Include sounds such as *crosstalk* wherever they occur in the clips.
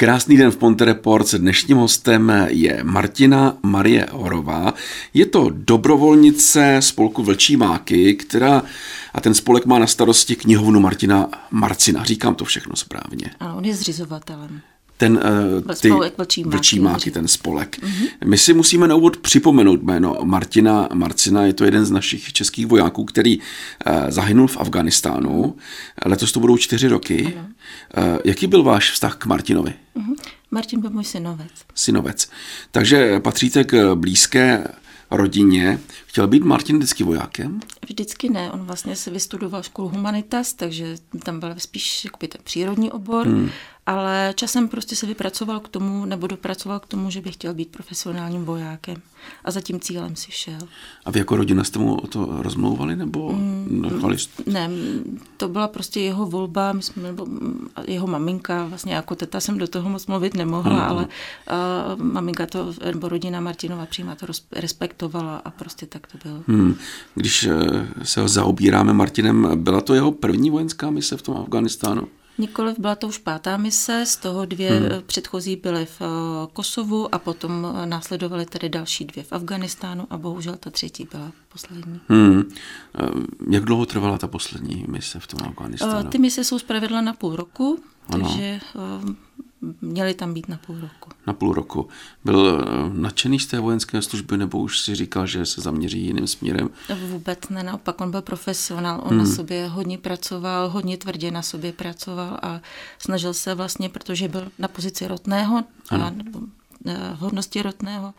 Krásný den v Ponte Report. Dnešním hostem je Martina Marie Horová. Je to dobrovolnice spolku Vlčí máky, která a ten spolek má na starosti knihovnu Martina Marcina. Říkám to všechno správně. Ano, on je zřizovatelem ten, uh, ty spolek vlčímáky, vlčímáky, ten spolek. Mm-hmm. My si musíme na úvod připomenout jméno Martina Marcina, je to jeden z našich českých vojáků, který uh, zahynul v Afganistánu. Letos to budou čtyři roky. Uh, jaký byl váš vztah k Martinovi? Mm-hmm. Martin byl můj synovec. Synovec. Takže patříte k blízké rodině. Chtěl být Martin vždycky vojákem? Vždycky ne. On vlastně se vystudoval školu Humanitas, takže tam byl spíš jakoby ten přírodní obor. Hmm ale časem prostě se vypracoval k tomu, nebo dopracoval k tomu, že by chtěl být profesionálním vojákem. A za tím cílem si šel. A vy jako rodina jste mu o to rozmlouvali, nebo mm, nechali? Ne, to byla prostě jeho volba, my jsme, nebo jeho maminka, vlastně jako teta jsem do toho moc mluvit nemohla, ano, ale uh, maminka to, nebo rodina Martinova příma to respektovala a prostě tak to bylo. Hmm. Když eh, se ho zaobíráme Martinem, byla to jeho první vojenská mise v tom Afganistánu? Nikoliv byla to už pátá mise, z toho dvě hmm. předchozí byly v eh, Kosovu a potom eh, následovaly tedy další dvě v Afganistánu a bohužel ta třetí byla poslední. Hmm. Jak dlouho trvala ta poslední mise v tom Afganistánu? Ty mise jsou zpravidla na půl roku, ano. takže měli tam být na půl roku. Na půl roku. Byl eh, nadšený z té vojenské služby, nebo už si říkal, že se zaměří jiným směrem? Vůbec ne, naopak on byl profesionál, on hmm. na sobě hodně pracoval, hodně tvrdě na sobě pracoval a snažil se vlastně, protože byl na pozici rotného, a, nebo eh, hodnosti rotného,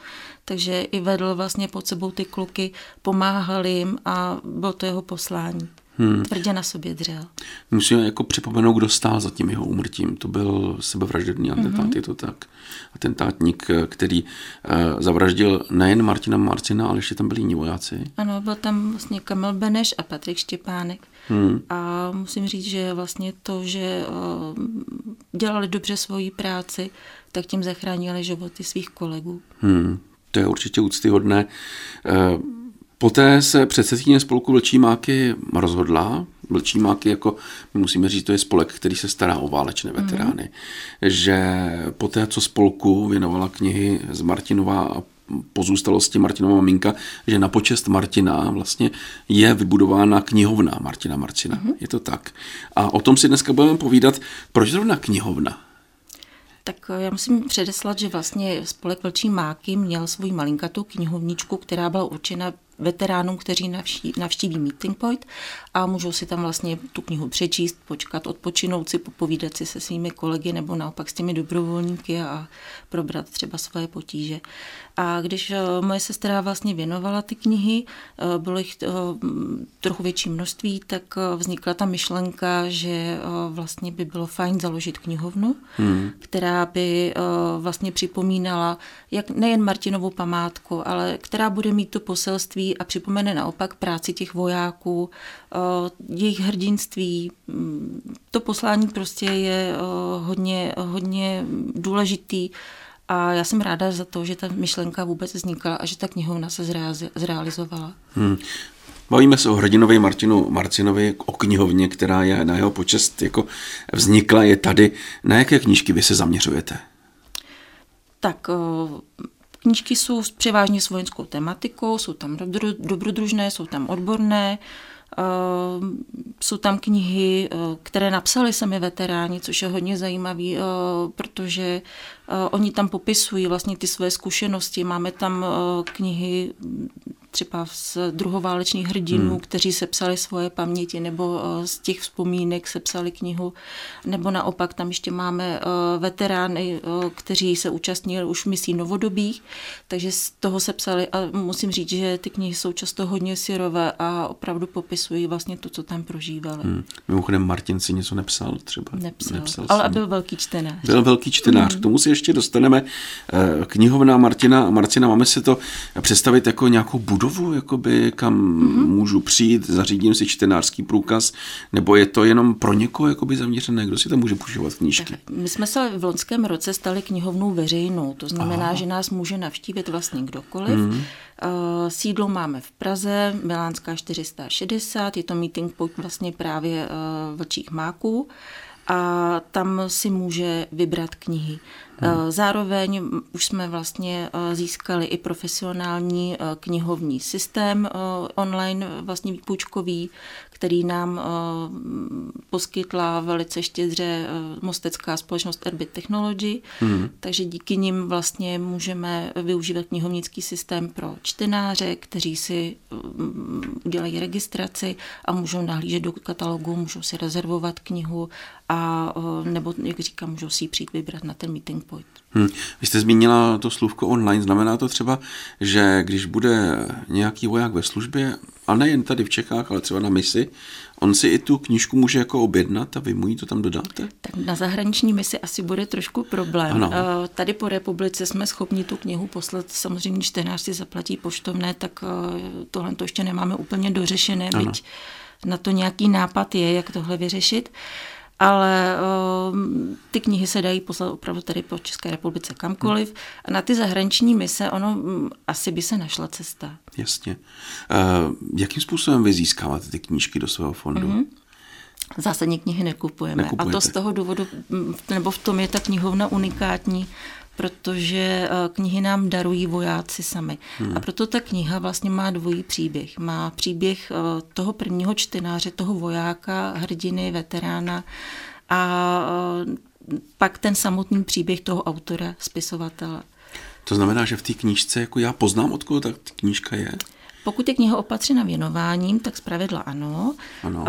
takže i vedl vlastně pod sebou ty kluky, pomáhal jim a bylo to jeho poslání. Hmm. Tvrdě na sobě dřel. Musíme jako připomenout, kdo stál za tím jeho umrtím. To byl sebevražedný atentát, mm-hmm. je to tak. Atentátník, který uh, zavraždil nejen Martina Marcina, ale ještě tam byli jiní vojáci. Ano, byl tam vlastně Kamil Beneš a Patrik Štěpánek. Hmm. A musím říct, že vlastně to, že uh, dělali dobře svoji práci, tak tím zachránili životy svých kolegů. Hmm. To je určitě úctyhodné. Uh, Poté se předsedkyně spolku Vlčí máky rozhodla, Vlčí máky jako, my musíme říct, to je spolek, který se stará o válečné veterány, mm. že poté, co spolku věnovala knihy z Martinova a pozůstalosti Martinova maminka, že na počest Martina vlastně je vybudována knihovna Martina Marcina. Mm. Je to tak. A o tom si dneska budeme povídat, proč zrovna knihovna? Tak já musím předeslat, že vlastně spolek Vlčí máky měl svou malinkatou knihovničku, která byla určena veteránům, kteří navštíví, navštíví Meeting Point a můžou si tam vlastně tu knihu přečíst, počkat, odpočinout si, popovídat si se svými kolegy nebo naopak s těmi dobrovolníky a probrat třeba svoje potíže. A když eh, moje sestra vlastně věnovala ty knihy, eh, bylo jich eh, trochu větší množství, tak vznikla ta myšlenka, že vlastně by bylo fajn založit knihovnu, hmm. která by vlastně připomínala jak nejen Martinovou památku, ale která bude mít to poselství a připomene naopak práci těch vojáků, jejich hrdinství. To poslání prostě je hodně, hodně důležitý a já jsem ráda za to, že ta myšlenka vůbec vznikla a že ta knihovna se zrealizovala. Hmm. Bavíme se o hrdinovi Martinu Marcinovi, o knihovně, která je na jeho počest jako vznikla, je tady. Na jaké knížky vy se zaměřujete? Tak knížky jsou převážně s vojenskou tematikou, jsou tam dobrodružné, jsou tam odborné, jsou tam knihy, které napsali sami veteráni, což je hodně zajímavé, protože oni tam popisují vlastně ty své zkušenosti. Máme tam knihy třeba z druhoválečných hrdinů, hmm. kteří sepsali svoje paměti, nebo eh, z těch vzpomínek sepsali knihu, nebo naopak tam ještě máme eh, veterány, eh, kteří se účastnili už misí novodobých, takže z toho sepsali a musím říct, že ty knihy jsou často hodně syrové a opravdu popisují vlastně to, co tam prožívali. Hmm. Mimochodem Martin si něco nepsal třeba. Nepsal, nepsal ale byl velký čtenář. Byl velký čtenář, hmm. k tomu si ještě dostaneme. Knihovna Martina, Marcina, máme si to představit jako nějakou budu budovu, jakoby, kam mm-hmm. můžu přijít, zařídím si čtenářský průkaz, nebo je to jenom pro někoho jakoby zaměřené, kdo si tam může používat knížky? Tak, my jsme se v loňském roce stali knihovnou veřejnou, to znamená, Aha. že nás může navštívit vlastně kdokoliv. Mm-hmm. Sídlo máme v Praze, Milánská 460, je to meeting point vlastně právě uh, vlčích máků. a tam si může vybrat knihy. Hmm. Zároveň už jsme vlastně získali i profesionální knihovní systém online, vlastně výpůjčkový, který nám poskytla velice štědře mostecká společnost Erbit Technology, mm. takže díky nim vlastně můžeme využívat knihovnický systém pro čtenáře, kteří si um, udělají registraci a můžou nahlížet do katalogu, můžou si rezervovat knihu a nebo, jak říkám, můžou si ji přijít vybrat na ten meeting point. Hmm. Vy jste zmínila to slůvko online, znamená to třeba, že když bude nějaký voják ve službě, a nejen tady v Čechách, ale třeba na misi, on si i tu knížku může jako objednat a vy mu ji to tam dodáte? Tak na zahraniční misi asi bude trošku problém. Ano. Eh, tady po republice jsme schopni tu knihu poslat, samozřejmě čtenář si zaplatí poštovné, tak eh, tohle to ještě nemáme úplně dořešené, ano. byť na to nějaký nápad je, jak tohle vyřešit. Uh, ale uh, ty knihy se dají poslat opravdu tady po České republice kamkoliv. A na ty zahraniční mise, ono um, asi by se našla cesta. Jasně. Uh, jakým způsobem vy získáváte ty knížky do svého fondu? Mm-hmm. Zásadně knihy nekupujeme. Nekupujete. A to z toho důvodu, nebo v tom je ta knihovna unikátní, protože eh, knihy nám darují vojáci sami. Hmm. A proto ta kniha vlastně má dvojí příběh. Má příběh eh, toho prvního čtenáře, toho vojáka, hrdiny, veterána a eh, pak ten samotný příběh toho autora, spisovatele. To znamená, že v té knížce jako já poznám, od koho ta knížka je? Pokud je kniha opatřena věnováním, tak zpravidla ano. ano.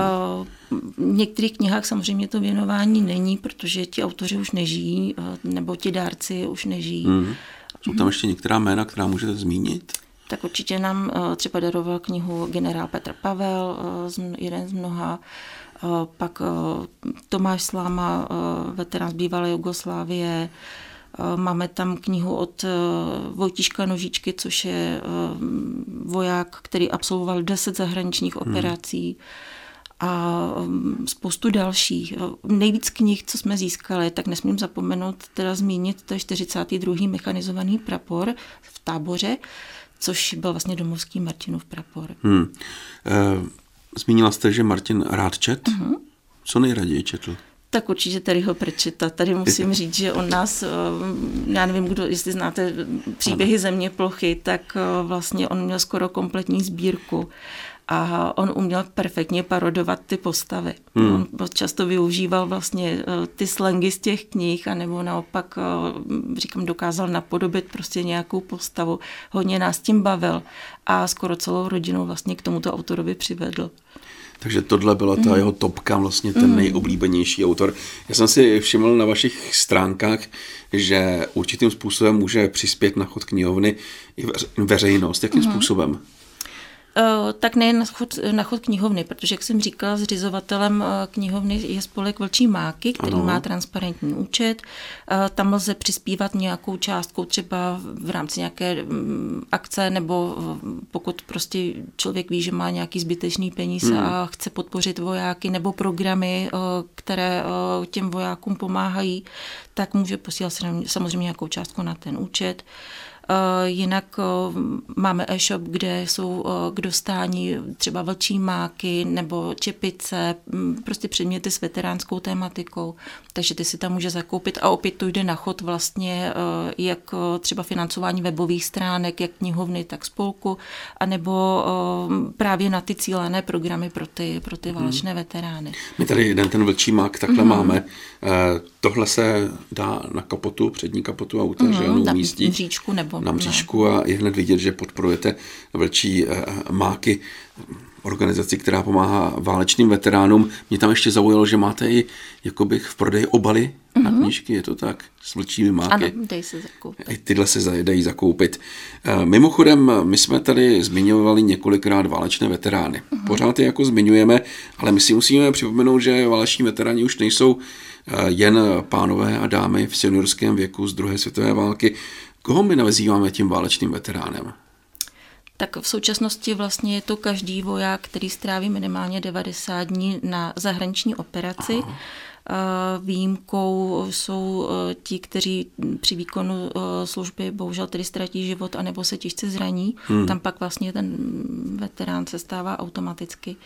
V některých knihách samozřejmě to věnování není, protože ti autoři už nežijí, nebo ti dárci už nežijí. Mm. Jsou tam ještě některá jména, která můžete zmínit? Tak určitě nám třeba daroval knihu generál Petr Pavel, jeden z mnoha, pak Tomáš Sláma, veterán z bývalé Jugoslávie, Eh, máme tam knihu od eh, Vojtiška Nožičky, což je eh, voják, který absolvoval 10 zahraničních hmm. operací a spoustu dalších. Nejvíc knih, co jsme získali, tak nesmím zapomenout teda zmínit, to je 42. mechanizovaný prapor v táboře, což byl vlastně domovský Martinův prapor. Hmm. zmínila jste, že Martin rád čet. Uh-huh. Co nejraději četl? Tak určitě tady ho Prečeta. Tady musím říct, že on nás, eh, já nevím, kdo, jestli znáte příběhy země plochy, tak eh, vlastně on měl skoro kompletní sbírku a on uměl perfektně parodovat ty postavy. Hmm. On často využíval vlastně eh, ty slangy z těch knih, anebo naopak, říkám, dokázal napodobit prostě nějakou postavu. Hodně nás tím bavil a skoro celou rodinu vlastně k tomuto autorovi přivedl. Takže tohle byla ta mm. jeho topka, vlastně ten mm. nejoblíbenější autor. Já jsem si všiml na vašich stránkách, že určitým způsobem může přispět na chod knihovny i veřejnost. Jakým mm. způsobem? Eh, tak nejen na chod, na chod knihovny, protože, jak jsem říkala, zřizovatelem eh, knihovny je spolek Vlčí máky, který ano. má transparentní účet. Eh, tam lze přispívat nějakou částkou třeba v rámci nějaké mm, akce, nebo pokud prostě člověk ví, že má nějaký zbytečný peníze hmm. a chce podpořit vojáky nebo programy, které těm vojákům pomáhají, tak může posílat samozřejmě nějakou částku na ten účet. Eh, jinak eh, máme e-shop, kde jsou eh, k dostání třeba vlčí máky nebo čepice, mm, prostě předměty s veteránskou tématikou, takže ty si tam může zakoupit a opět to jde na chod vlastně jak třeba financování webových stránek, jak knihovny, tak spolku, anebo právě na ty cílené programy pro ty, pro ty válečné hmm. veterány. My tady jeden ten vlčí mák takhle hmm. máme. Tohle se dá na kapotu, přední kapotu auta, hmm. že ano, umístí. Na říčku nebo na mřížku a je hned vidět, že podporujete vlčí eh, máky, organizaci, která pomáhá válečným veteránům. Mě tam ještě zaujalo, že máte i bych v prodeji obaly mm-hmm. na mhm. knížky, je to tak? S vlčími máky. Ano, dají se zakoupit. I tyhle se dají zakoupit. Eh, mimochodem, my jsme tady zmiňovali několikrát válečné veterány. Mm-hmm. Pořád je jako zmiňujeme, ale my si musíme připomenout, že váleční veteráni už nejsou eh, jen pánové a dámy v seniorském věku z druhé světové války. Koho my nazýváme tím válečným veteránem? Tak v současnosti vlastně je to každý voják, který stráví minimálně 90 dní na zahraniční operaci. Aha. Výjimkou jsou e, ti, kteří při výkonu e, služby bohužel tedy ztratí život anebo se těžce zraní. Hmm. Tam pak vlastně ten veterán se stává automaticky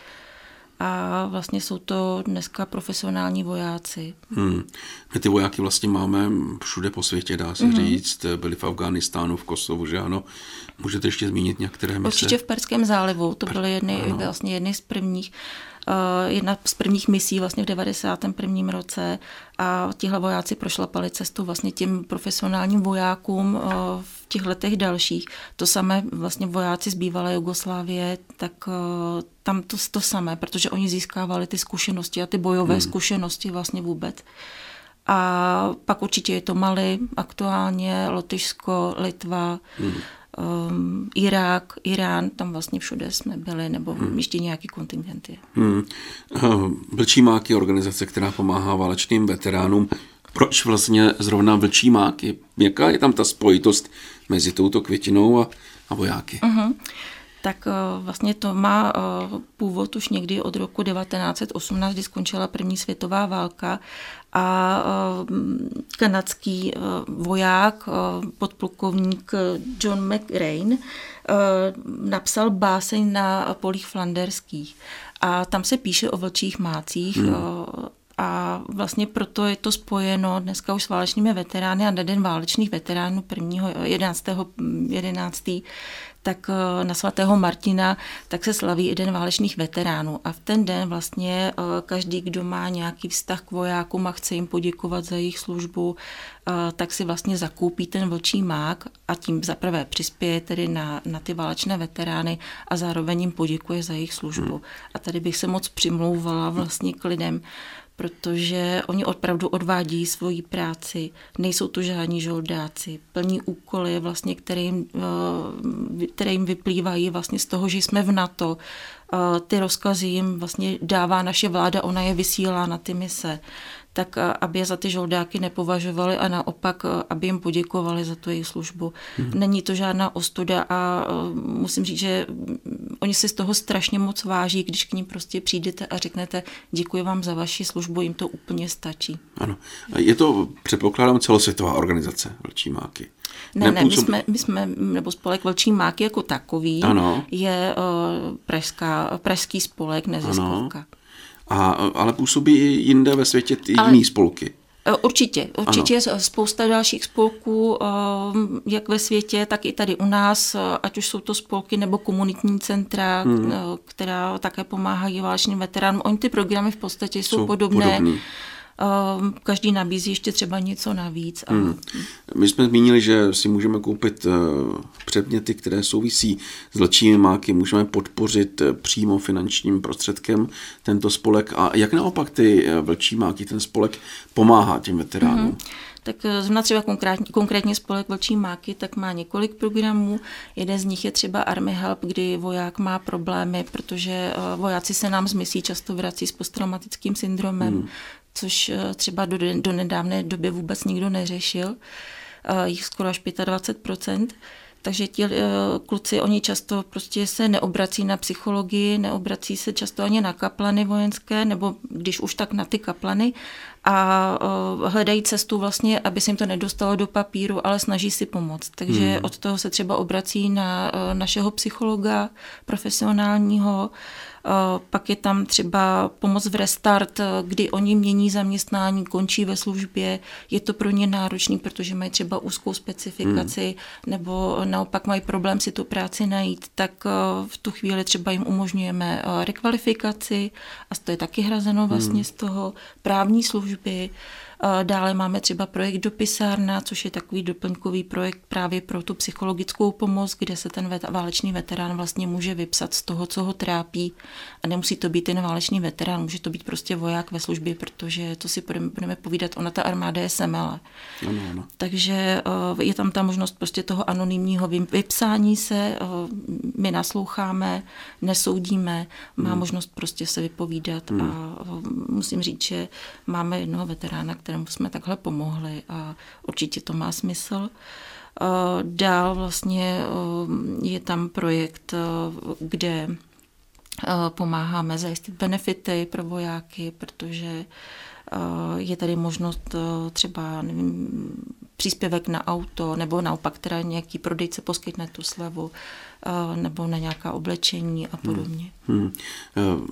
a vlastně jsou to dneska profesionální vojáci. Hmm. My ty vojáky vlastně máme všude po světě, dá se mm-hmm. říct. Byli v Afghánistánu, v Kosovu, že ano. Můžete ještě zmínit některé mise? Určitě v Perském zálivu, to byly jedny, vlastně jedny z prvních Eh, jedna z prvních misí vlastně v 91. roce a tihle vojáci prošlapali cestu vlastně těm profesionálním vojákům eh, v těch letech dalších. To samé vlastně vojáci z bývalé Jugoslávie, tak eh, tam to, to samé, protože oni získávali ty zkušenosti a ty bojové hmm. zkušenosti vlastně vůbec. A pak určitě je to Mali aktuálně, Lotyšsko, Litva, hmm um, Irák, Irán, tam vlastně všude jsme byli, nebo hmm. ještě nějaký kontingent je. Hmm. Vlčí máky je organizace, která pomáhá válečným veteránům. Proč vlastně zrovna vlčí máky? Jaká je tam ta spojitost mezi touto květinou a, a vojáky? Uh-huh tak uh, vlastně to má uh, původ už někdy od roku 1918, kdy skončila první světová válka a eh, kanadský eh, voják, eh, podplukovník John McRain, napsal báseň na polích flanderských. A tam se píše o vlčích mácích, hmm. A vlastně proto je to spojeno dneska už s válečnými veterány a na den válečných veteránů 1. 11. 11 tak eh, na svatého Martina, tak se slaví i den válečných veteránů. A v ten den vlastně eh, každý, kdo má nějaký vztah k vojákům a chce jim poděkovat za jejich službu, eh, tak si vlastně zakoupí ten vlčí mák a tím zaprvé přispěje tedy na, na ty válečné veterány a zároveň jim poděkuje za jejich službu. Hmm. A tady bych se moc přimlouvala vlastně k lidem, protože oni opravdu odvádí svoji práci, nejsou to žádní žoldáci, plní úkoly, vlastně, které, jim, eh, které jim vyplývají vlastně z toho, že jsme v NATO. Eh, ty rozkazy jim vlastně dává naše vláda, ona je vysílá na ty mise tak aby je za ty žoldáky nepovažovali a naopak, aby jim poděkovali za tu jejich službu. Hmm. Není to žádná ostuda a musím říct, že oni si z toho strašně moc váží, když k ním prostě přijdete a řeknete děkuji vám za vaši službu, jim to úplně stačí. Ano. Je to, předpokládám, celosvětová organizace Vlčí máky. Ne, ne, my jsme, my jsme, nebo spolek Vlčí máky jako takový ano. je uh, pražská, pražský spolek neziskovka. Ano. A, ale působí i jinde ve světě ty jiné spolky. E, určitě, určitě ano. spousta dalších spolků, e, jak ve světě, tak i tady u nás, e, ať už jsou to spolky nebo komunitní centra, hmm. která také pomáhají válečným veteránům. Oni ty programy v podstatě jsou, jsou podobné. Podobný každý nabízí ještě třeba něco navíc. A... Hmm. My jsme zmínili, že si můžeme koupit eh, předměty, které souvisí s vlčími máky, můžeme podpořit eh, přímo finančním prostředkem tento spolek. A jak naopak ty eh, vlčí máky, ten spolek pomáhá těm veteránům? Hmm tak zrovna třeba konkrétně, konkrétně spolek Vlčí máky, tak má několik programů. Jeden z nich je třeba Army Help, kdy voják má problémy, protože vojáci se nám z misí často vrací s posttraumatickým syndromem. Hmm což eh, třeba do, do nedávné doby vůbec nikdo neřešil, eh, jich skoro až 25% takže ti uh, kluci, oni často prostě se neobrací na psychologii, neobrací se často ani na kaplany vojenské, nebo když už tak na ty kaplany a hledají cestu vlastně, aby se jim to nedostalo do papíru, ale snaží si pomoct. Takže hmm. od toho se třeba obrací na našeho psychologa profesionálního, pak je tam třeba pomoc v restart, kdy oni mění zaměstnání, končí ve službě. Je to pro ně náročný, protože mají třeba úzkou specifikaci hmm. nebo naopak mají problém si tu práci najít, tak v tu chvíli třeba jim umožňujeme rekvalifikaci a to je taky hrazeno vlastně hmm. z toho právní služby. Dále máme třeba projekt Dopisárna, což je takový doplňkový projekt právě pro tu psychologickou pomoc, kde se ten válečný veterán vlastně může vypsat z toho, co ho trápí. A nemusí to být ten válečný veterán, může to být prostě voják ve službě, protože to si budeme povídat, ona ta armáda je semele. Ano, ano. Takže eh, je tam ta možnost prostě toho anonymního vypsání se, eh, my nasloucháme, nesoudíme, má hmm. možnost prostě se vypovídat hmm. a eh, musím říct, že máme jednoho veterána, kterému jsme takhle pomohli a určitě to má smysl. Dál vlastně je tam projekt, kde pomáháme zajistit benefity pro vojáky, protože Je tady možnost třeba nevím, příspěvek na auto, nebo naopak teda nějaký prodejce poskytne tu slevu, nebo na nějaká oblečení a podobně. Hmm. Hmm.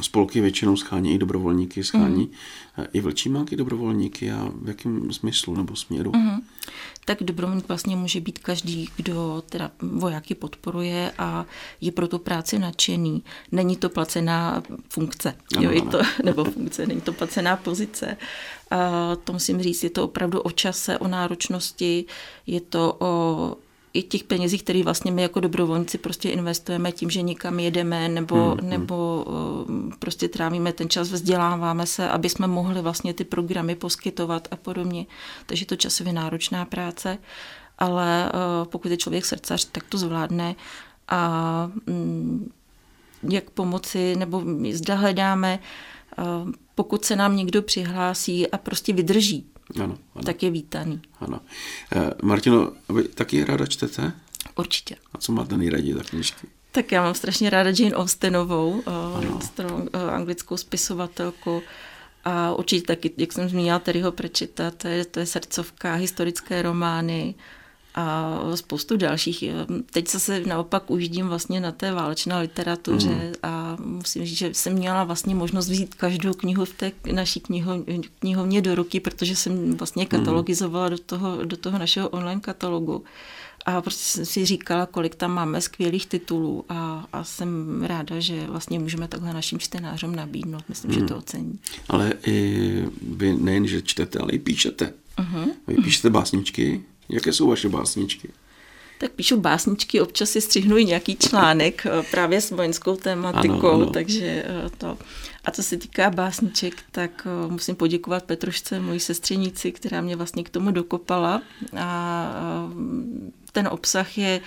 Spolky většinou schání i dobrovolníky, schání hmm. i vlčímáky dobrovolníky a v jakém smyslu nebo směru? Hmm. Tak dobrovolník vlastně může být každý, kdo teda vojáky podporuje a je pro tu práci nadšený. Není to placená funkce, ano, jo, je to, nebo *laughs* funkce, není to placená pozice. A to musím říct, je to opravdu o čase, o náročnosti, je to o i těch penězích, které vlastně my jako dobrovolníci prostě investujeme tím, že někam jedeme nebo, hmm, hmm. nebo hmm. prostě trávíme ten čas, vzděláváme se, aby jsme mohli vlastně ty programy poskytovat a podobně. Takže to časově náročná práce, ale eh, pokud je člověk srdcař, tak to zvládne a mm, jak pomoci, nebo zda hledáme, eh, pokud se nám někdo přihlásí a prostě vydrží, ano, ano. tak je vítaný. Ano. Eh, Martino, vy taky ráda čtete? Určitě. A co máte nejraději za knižky? Tak já mám strašně ráda Jane Austenovou, uh, anglickou spisovatelku. A určitě taky, jak jsem zmínila, Terryho Prečita, to je, to je srdcovka, historické romány, a spoustu dalších. Teď se naopak ujíždím vlastně na té válečné literatuře mm. a musím říct, že jsem měla vlastně možnost vzít každou knihu v té naší kniho, knihovně do ruky, protože jsem vlastně mm. katalogizovala do toho, do toho našeho online katalogu. A prostě jsem si říkala, kolik tam máme skvělých titulů a, a jsem ráda, že vlastně můžeme takhle našim čtenářům nabídnout. Myslím, mm. že to hmm. ocení. Ale i vy nejen, že čtete, ale i píšete. Uh-huh. Vy píšete básničky? Jaké jsou vaše básničky? Tak píšu básničky, občas si střihnu nějaký článek eh, právě s vojenskou tématikou, ano, ano. takže eh, to. A co se týká básniček, tak eh, musím poděkovat Petrušce, mojí sestřenici, která mě vlastně k tomu dokopala. A ten obsah je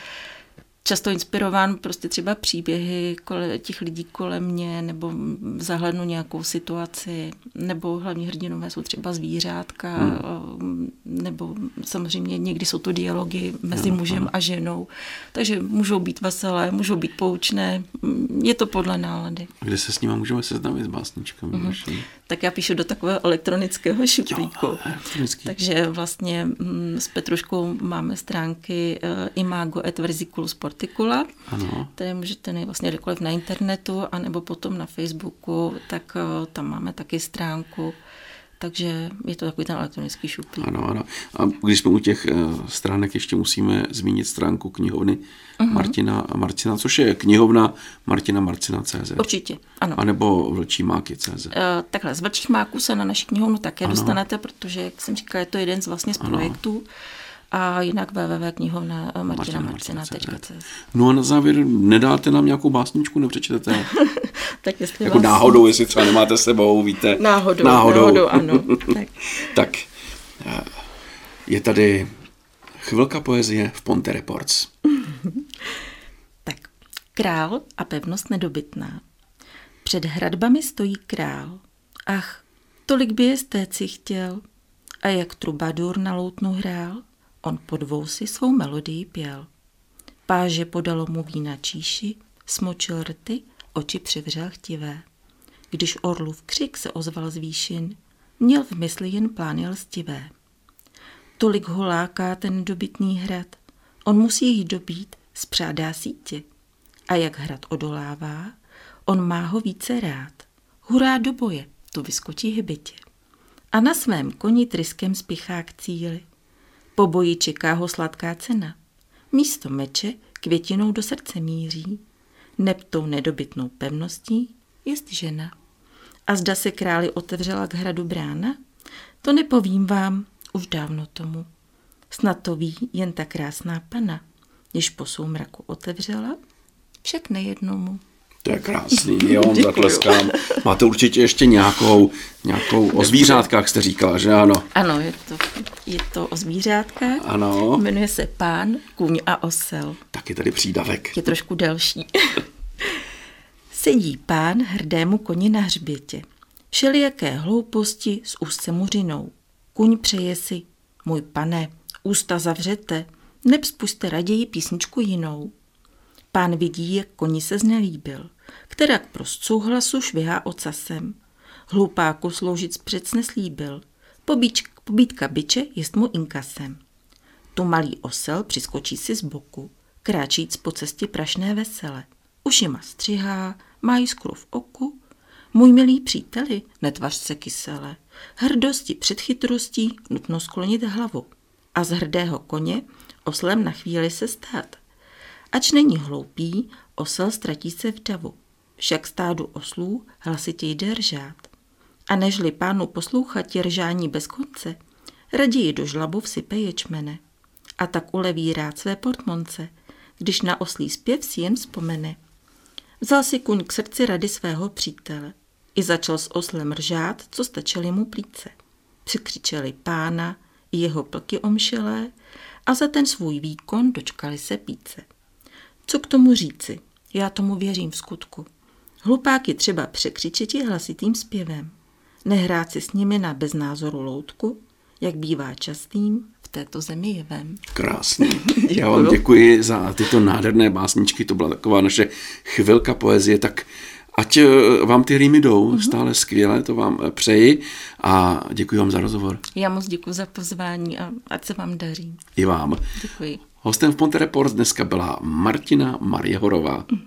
často inspirován prostě třeba příběhy těch lidí kolem mě, nebo zahlednu nějakou situaci, nebo hlavní hrdinové jsou třeba zvířátka, hmm. nebo samozřejmě někdy jsou to dialogy mezi mužem a ženou, takže můžou být veselé, můžou být poučné, je to podle nálady. Kde se s nimi můžeme seznámit s básničkami? Mm-hmm. Tak já píšu do takového elektronického šuplíku. Jo, takže vlastně mm, s Petruškou máme stránky uh, imago et versiculus Artikula, ano. které můžete najít vlastně kdekoliv na internetu, anebo potom na Facebooku, tak uh, tam máme taky stránku. Takže je to takový ten elektronický šuplík. Ano, ano. A když jsme u těch uh, stránek, ještě musíme zmínit stránku knihovny uh-huh. Martina Marcina, což je knihovna Martina Marcina CZ. Určitě, ano. A nebo Vlčí máky CZ. Uh, takhle, z Vlčích máků se na naši knihovnu také ano. dostanete, protože, jak jsem říkala, je to jeden z vlastně z projektů. A jinak www.knihovna Martina Marcina.cz. No a na závěr nedáte nám nějakou básničku, nepřečtete? *laughs* tak jestli jako vás... náhodou, jestli třeba nemáte sebou, víte. Náhodou, náhodou, náhodou ano. *laughs* tak. tak, eh, je tady chvilka poezie v Ponte Reports. *laughs* tak, král a pevnost nedobytná. Před hradbami stojí král. Ach, tolik by jestéci chtěl. A jak trubadur na loutnu hrál, On pod vousy svou melodii pěl. Páže podalo mu vína číši, smočil rty, oči přivřel chtivé. Když orlův křik se ozval z výšin, měl v mysli jen plány lstivé. Tolik ho láká ten dobytný hrad, on musí jich dobít, spřádá sítě. A jak hrad odolává, on má ho více rád. Hurá do boje, tu vyskočí hybitě. A na svém koni tryskem spichá k cíli. Po boji čeká ho sladká cena. Místo meče květinou do srdce míří, neb tou nedobytnou pevností jest žena. A zda se králi otevřela k hradu brána? To nepovím vám, už dávno tomu. Snad to ví jen ta krásná pana, když po soumraku otevřela, však nejednomu. To je krásný, *laughs* jo, zatleskám. Máte určitě ještě nějakou, nějakou o zvířátkách, jste říkala, že ano? Ano, je to, je to o zvířátkách. Ano. Jmenuje se Pán, Kůň a Osel. Tak je tady přídavek. Je trošku delší. *laughs* Sedí pán hrdému koni na hřbětě. Všelijaké hlouposti s úzce muřinou. Kuň přeje si, můj pane, ústa zavřete, neb spuste raději písničku jinou. Pán vidí, jak koni se znelíbil, která k souhlasu švihá ocasem. Hlupáku sloužit přece slíbil. Pobíč, pobítka byče jest mu inkasem. Tu malý osel přiskočí si z boku, kráčíc po cestě prašné vesele. Ušima střihá, má jiskru v oku. Můj milý příteli, netvař se kysele. Hrdosti před chytrostí nutno sklonit hlavu. A z hrdého koně oslem na chvíli se stát. Ač není hloupý, osel ztratí se v davu. Však stádu oslů hlasitě jde ržát. A nežli pánu poslouchat ržání bez konce, raději do žlabu vsype ječmene. A tak uleví rád své portmonce, když na oslý zpěv si jen vzpomene. Vzal si kuň k srdci rady svého přítele i začal s oslem ržát, co stačili mu plíce. Překřičeli pána jeho plky omšelé a za ten svůj výkon dočkali se píce. Co k tomu říci? Já tomu věřím v skutku. Hlupáky třeba překřičeti hlasitým zpěvem. Nehrát si s nimi na beznázoru loutku, jak bývá častým v této zemi jevem. Krásný. *laughs* Já vám děkuji za tyto nádherné básničky, to byla taková naše chvilka poezie, tak ať eh, vám ty rýmy jdou, mm-hmm. stále skvěle, to vám eh, přeji a děkuji vám za rozhovor. Já moc děkuji za pozvání a ať se vám daří. I vám. Děkuji. Hostem v Ponte Report dneska byla Martina Marjehorová. Mm.